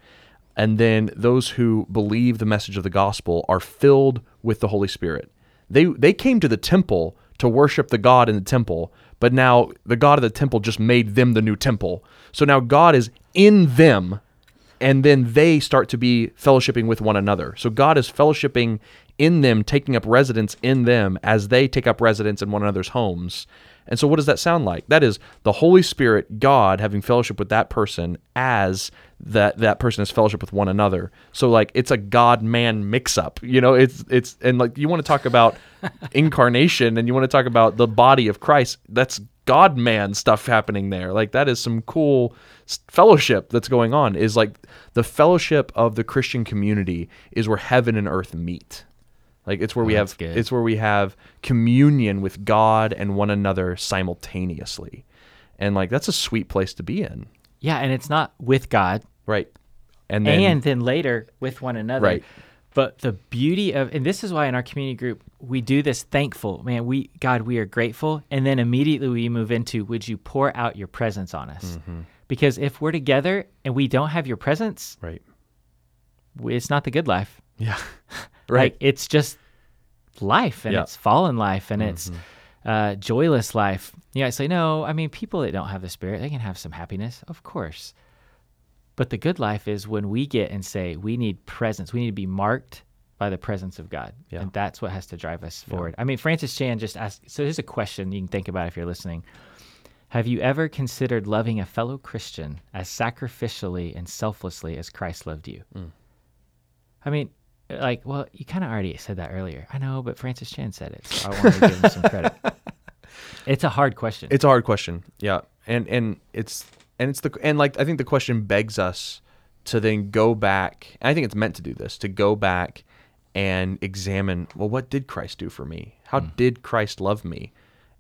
and then those who believe the message of the gospel are filled with the Holy Spirit. They they came to the temple to worship the God in the temple, but now the God of the temple just made them the new temple. So now God is in them and then they start to be fellowshipping with one another. So God is fellowshipping in them, taking up residence in them as they take up residence in one another's homes. And so, what does that sound like? That is the Holy Spirit, God, having fellowship with that person as that that person has fellowship with one another. So, like, it's a God man mix up. You know, it's it's and like you want to talk about incarnation and you want to talk about the body of Christ. That's God man stuff happening there. Like that is some cool fellowship that's going on. Is like the fellowship of the Christian community is where heaven and earth meet. Like it's where we have good. it's where we have communion with God and one another simultaneously. And like that's a sweet place to be in. Yeah. And it's not with God Right. And then and then later with one another. Right. But the beauty of, and this is why in our community group, we do this thankful. Man, we, God, we are grateful. And then immediately we move into, would you pour out your presence on us? Mm-hmm. Because if we're together and we don't have your presence, right. it's not the good life. Yeah. Like right. it's just life and Yeah. Mm-hmm. it's fallen life and it's uh, joyless life. You know, I say, no, I mean, people that don't have the spirit, they can have some happiness, of course. But the good life is when we get and say, we need presence. We need to be marked by the presence of God. Yeah. And that's what has to drive us forward. I mean, Francis Chan just asked, so here's a question you can think about if you're listening. Have you ever considered loving a fellow Christian as sacrificially and selflessly as Christ loved you? Mm. I mean, like, well, you kind of already said that earlier. I know, but Francis Chan said it, so I wanted to give him some credit. It's a hard question. It's a hard question. Yeah. And and it's and it's the and like I think the question begs us to then go back. I think it's meant to do this to go back and examine. Well, what did Christ do for me? How mm. did Christ love me?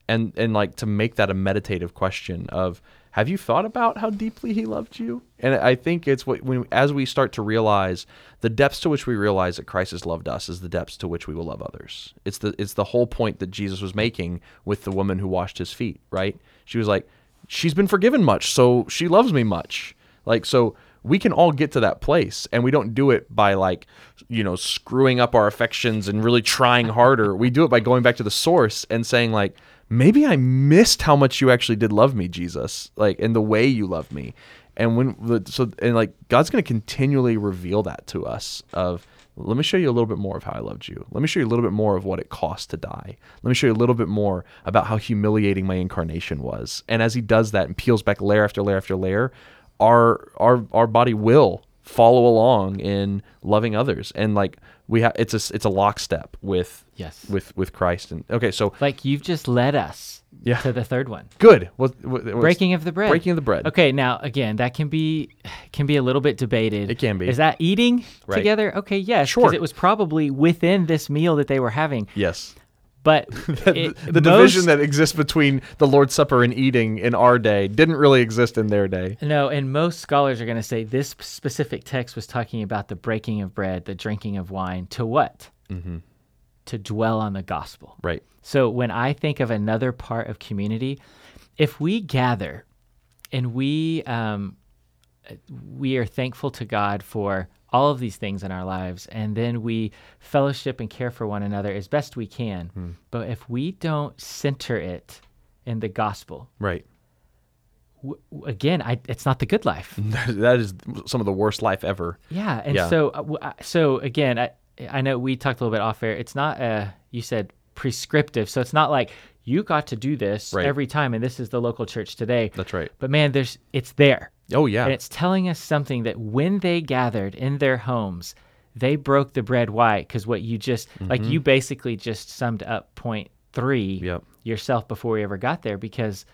And and like to make that a meditative question of have you thought about how deeply he loved you? And I think it's what when as we start to realize the depths to which we realize that Christ has loved us is the depths to which we will love others. It's the it's the whole point that Jesus was making with the woman who washed his feet, right? She was like, she's been forgiven much, so she loves me much. Like so we can all get to that place and we don't do it by like you know screwing up our affections and really trying harder we do it by going back to the source and saying like maybe I missed how much you actually did love me, Jesus, like in the way you love me. And when so and like God's going to continually reveal that to us of let me show you a little bit more of how I loved you. Let me show you a little bit more of what it cost to die. Let me show you a little bit more about how humiliating my incarnation was. And as he does that and peels back layer after layer after layer, our our our body will follow along in loving others. And like we have it's a it's a lockstep with yes. with with Christ and okay so like you've just led us yeah. to the third one. Good. Well, breaking of the bread. Breaking of the bread. Okay now again that can be can be a little bit debated. It can be. Is that eating right. together? Okay yes sure. it was probably within this meal that they were having. Yes but the, it, the division that exists between the Lord's Supper and eating in our day didn't really exist in their day. No, and most scholars are going to say this specific text was talking about the breaking of bread, the drinking of wine. To what? Mm-hmm. To dwell on the gospel. Right. So when I think of another part of community, if we gather and we um, we are thankful to God for all of these things in our lives and then we fellowship and care for one another as best we can. Hmm. but if we don't center it in the gospel right. w- again I, it's not the good life. That is some of the worst life ever. Yeah and yeah. so uh, so again I, I know we talked a little bit off air. It's not a you said prescriptive so it's not like you got to do this right. every time and this is the local church today. That's right. But man there's it's there Oh, yeah. And it's telling us something that when they gathered in their homes, they broke the bread white because what you just, mm-hmm. like, you basically just summed up point three yep. yourself before we ever got there because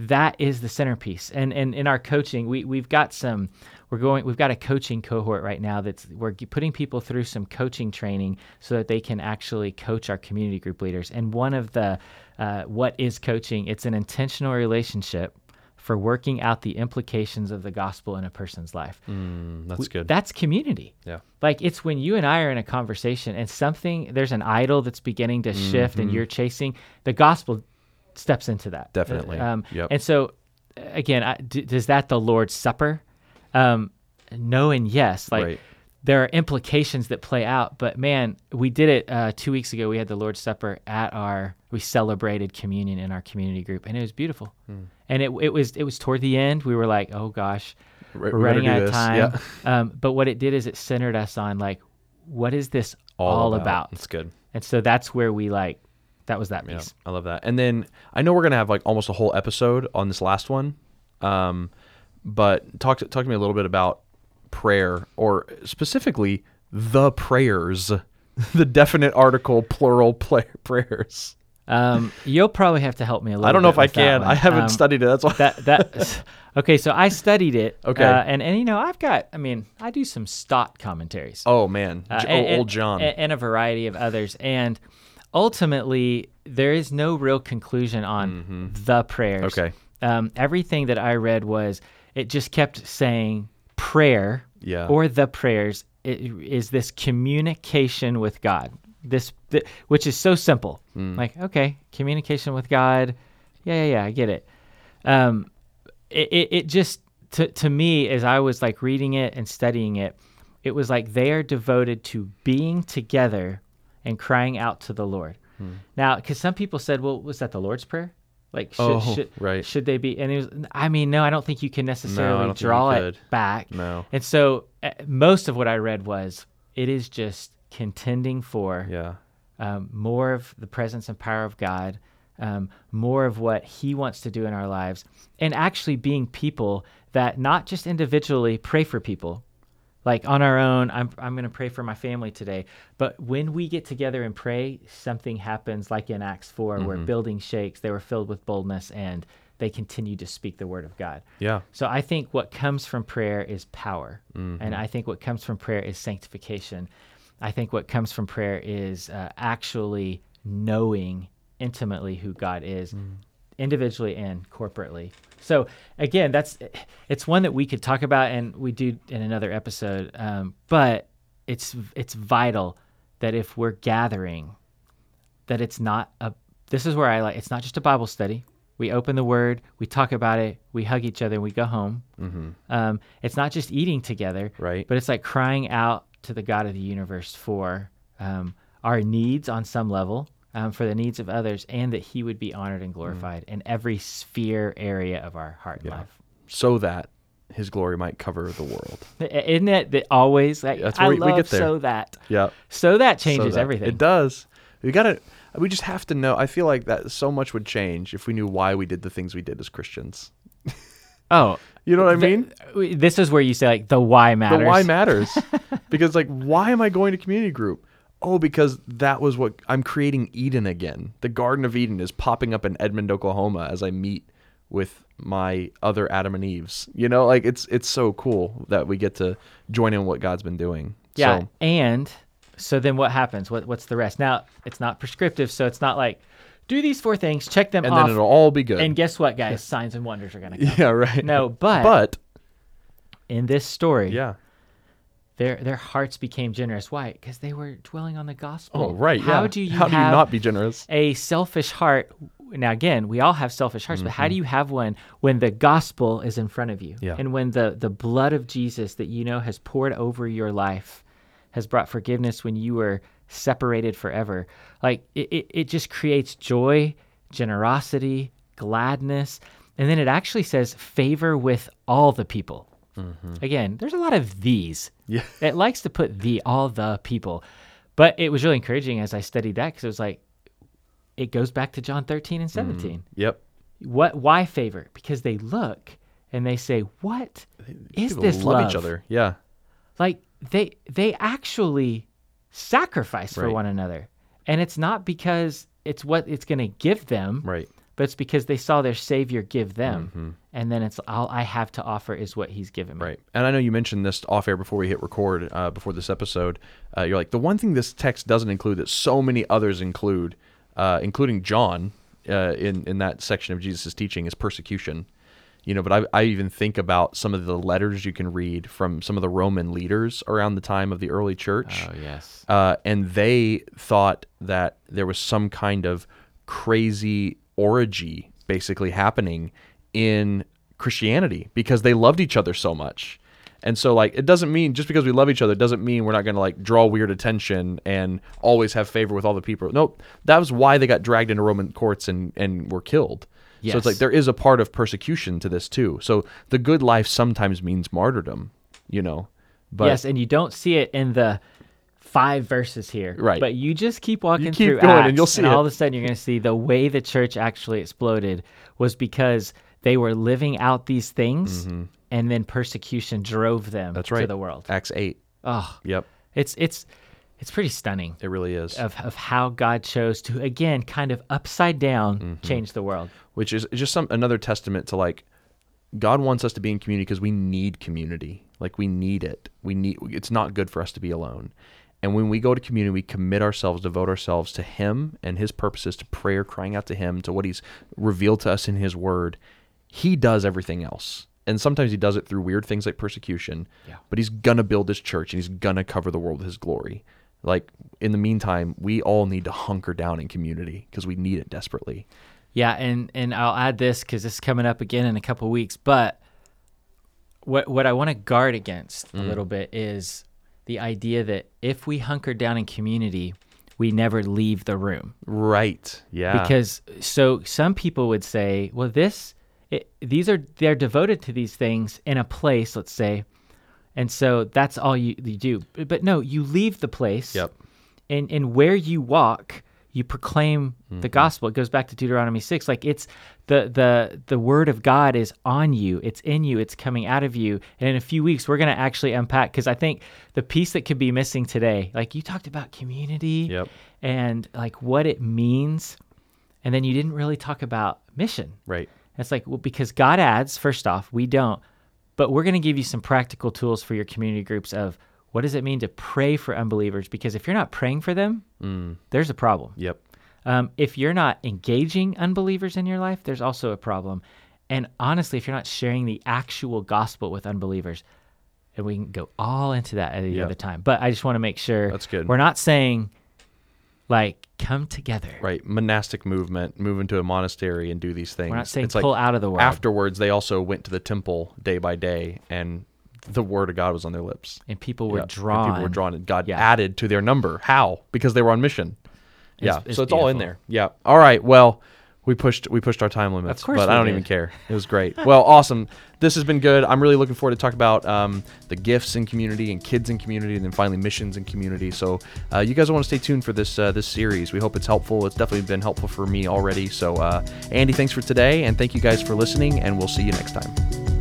that is the centerpiece. And, and in our coaching, we, we've got some, we're going, we've got a coaching cohort right now that's, we're putting people through some coaching training so that they can actually coach our community group leaders. And one of the, uh, what is coaching? It's an intentional relationship for working out the implications of the gospel in a person's life. Mm, that's good. That's community. Yeah. Like it's when you and I are in a conversation and something, there's an idol that's beginning to mm-hmm. shift and you're chasing, the gospel steps into that. Definitely. Um, yep. And so, again, I, d- does that the Lord's Supper? Um, no and yes. Like, right there are implications that play out. But man, we did it uh, two weeks ago. We had the Lord's Supper at our. We celebrated communion in our community group, and it was beautiful. Mm. And it it was it was toward the end. We were like, oh gosh, we're, we're running out of time. Yeah. Um, but what it did is it centered us on like, what is this all, all about? about? It's good. And so that's where we like. That was that piece. Yeah, I love that. And then I know we're gonna have like almost a whole episode on this last one. Um, but talk to, talk to me a little bit about prayer, or specifically the prayers, the definite article plural prayers. Um, you'll probably have to help me a little. I don't know if I can. I haven't um, studied it. That's why. That that. okay, so I studied it. Okay. Uh, and and you know I've got. I mean I do some Stott commentaries. Oh man, uh, and, old John, and, and, a variety of others. And ultimately, there is no real conclusion on mm-hmm. the prayers. Okay. Um, everything that I read was it just kept saying prayer yeah. or the prayers is this communication with God. This, th- which is so simple. Mm. Like, okay, communication with God. Yeah, yeah, yeah, I get it. Um, it, it, it just to to me as I was like reading it and studying it, it was like they are devoted to being together and crying out to the Lord. Mm. Now, because some people said, well, was that the Lord's prayer? Like, should, oh, should, right. should they be? And it was, I mean, no, I don't think you can necessarily no, draw it back. No. And so uh, most of what I read was it is just contending for yeah. um, more of the presence and power of God, um, more of what He wants to do in our lives, and actually being people that not just individually pray for people, like on our own i'm, I'm going to pray for my family today but when we get together and pray something happens like in acts 4 mm-hmm. where building shakes they were filled with boldness and they continue to speak the word of God. Yeah. So I think what comes from prayer is power. Mm-hmm. And I think what comes from prayer is sanctification. I think what comes from prayer is uh, actually knowing intimately who God is, Mm. individually and corporately. So again, that's it's one that we could talk about, and we do in another episode. Um, but it's it's vital that if we're gathering, that it's not a. This is where I like. It's not just a Bible study. We open the Word, we talk about it, we hug each other, and we go home. Mm-hmm. Um, it's not just eating together, Right. but it's like crying out to the God of the universe for um, our needs on some level, um, for the needs of others, and that He would be honored and glorified in every sphere area of our heart and Mm. Yeah. life. so that his glory might cover the world. Isn't it that always like That's I where we- we love get there. so that Yeah. so that So changes that- everything. It does. We got to we just have to know. I feel like that so much would change if we knew why we did the things we did as Christians. Oh, You know what I mean? this is where you say like the why matters. The why matters. because like why am I going to community group? Oh, because that was what I'm creating Eden again. The Garden of Eden is popping up in Edmond, Oklahoma as I meet with my other Adam and Eves. You know, like it's it's so cool that we get to join in what God's been doing. Yeah, So, and so then what happens? What what's the rest? Now it's not prescriptive, so it's not like do these four things, check them and off, then it'll all be good. and guess what, guys? Signs and wonders are gonna come. yeah, right. No, but, But in this story, yeah. their their hearts became generous. Why? Because they were dwelling on the gospel. Oh, right. How yeah. do you How do you not be generous? a selfish heart? Now, again, we all have selfish hearts, but Mm-hmm. how do you have one when the gospel is in front of you? Yeah. And when the, the blood of Jesus that you know has poured over your life has brought forgiveness when you were separated forever. Like, it, it, it just creates joy, generosity, gladness. And then it actually says favor with all the people. Again, there's a lot of these. Mm-hmm. Yeah. It likes to put the, all the people. But it was really encouraging as I studied that because it was like, it goes back to John 13 and 17. Yep. What? Why favor? Because they look and they say, "What is People this love love?" each other. Yeah. Like they they actually sacrifice for Right. one another, and it's not because it's what it's going to give them, Right. but it's because they saw their Savior give them, and then it's all I have to offer is what He's given me. Mm-hmm. Right. And I know you mentioned this off air before we hit record, uh, before this episode. Uh, you're like, the one thing this text doesn't include that so many others include, uh, including John uh, in, in that section of Jesus' teaching, is persecution. You know, but I, I even think about some of the letters you can read from some of the Roman leaders around the time of the early church. Oh yes. uh, and they thought that there was some kind of crazy orgy basically happening in Christianity because they loved each other so much. And so like it doesn't mean just because we love each other doesn't mean we're not going to like draw weird attention and always have favor with all the people. Nope. That was why they got dragged into Roman courts and and were killed. So it's like there is a part of persecution to this too. So the good life sometimes means martyrdom, you know. But yes, and you don't see it in the five verses here. Right. But you just keep walking keep through going and you'll see all it. of a sudden you're going to see the way the church actually exploded was because they were living out these things, and then persecution drove them Mm-hmm. that's to right. the world. Acts 8. Oh, Yep. it's it's it's pretty stunning It really is. of of how God chose to again kind of upside down Mm-hmm. change the world. which is just some another testament to like God wants us to be in community because we need community. Like we need it. We need it's not good for us to be alone. And when we go to community, we commit ourselves, devote ourselves to him and his purposes, to prayer, crying out to him, to what he's revealed to us in his word. He does everything else. And sometimes he does it through weird things like persecution. Yeah. But he's gonna build his church and he's gonna cover the world with his glory. Like in the meantime, we all need to hunker down in community because we need it desperately. Yeah, and and I'll add this because this is coming up again in a couple weeks. But what what I want to guard against Mm. a little bit is the idea that if we hunker down in community, we never leave the room. Right. Yeah. Because so some people would say, well, this it, these are they're devoted to these things in a place, let's say, and so that's all you, you do. But, no, you leave the place. Yep. And and where you walk, you proclaim Mm-hmm. the gospel. It goes back to Deuteronomy six. Like it's the the the word of God is on you. It's in you. It's coming out of you. And in a few weeks, we're gonna actually unpack because I think the piece that could be missing today, like you talked about community Yep. and like what it means, and then you didn't really talk about mission. Right. It's like, well, because God adds, first off, we don't. But we're going to give you some practical tools for your community groups of what does it mean to pray for unbelievers? Because if you're not praying for them, mm. there's a problem. Yep. Um, if you're not engaging unbelievers in your life, there's also a problem. And honestly, if you're not sharing the actual gospel with unbelievers, and we can go all into that at the other time. But I just want to make sure that's good. We're not saying like come together. Right, monastic movement, move into a monastery and do these things. We're not saying it's pull like out of the world. Afterwards, they also went to the temple day by day, and the word of God was on their lips, and people were yeah. drawn. And people were drawn, and God yeah. added to their number. How? Because they were on mission. It's, yeah, it's so it's beautiful. all in there. Yeah. All right. Well. We pushed we pushed our time limits, but I don't did. even care. It was great. well, awesome. This has been good. I'm really looking forward to talk about um, the gifts in community and kids in community, and then finally missions in community. So uh, you guys want to stay tuned for this uh, this series. We hope it's helpful. It's definitely been helpful for me already. So uh, Andy, thanks for today, and thank you guys for listening. And we'll see you next time.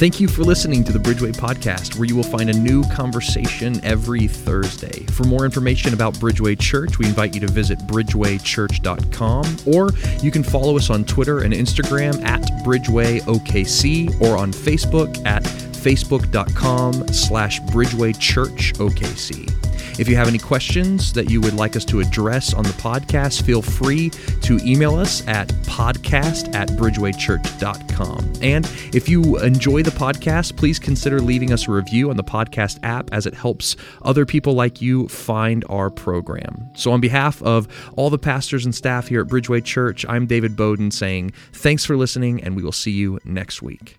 Thank you for listening to the Bridgeway Podcast, where you will find a new conversation every Thursday. For more information about Bridgeway Church, we invite you to visit bridgewaychurch.com, or you can follow us on Twitter and Instagram at BridgewayOKC, or on Facebook at facebook.com slash bridgewaychurchokc. If you have any questions that you would like us to address on the podcast, feel free to email us at podcast at bridgewaychurch.com. And if you enjoy the podcast, please consider leaving us a review on the podcast app as it helps other people like you find our program. So, on behalf of all the pastors and staff here at Bridgeway Church, I'm David Bowden saying thanks for listening, and we will see you next week.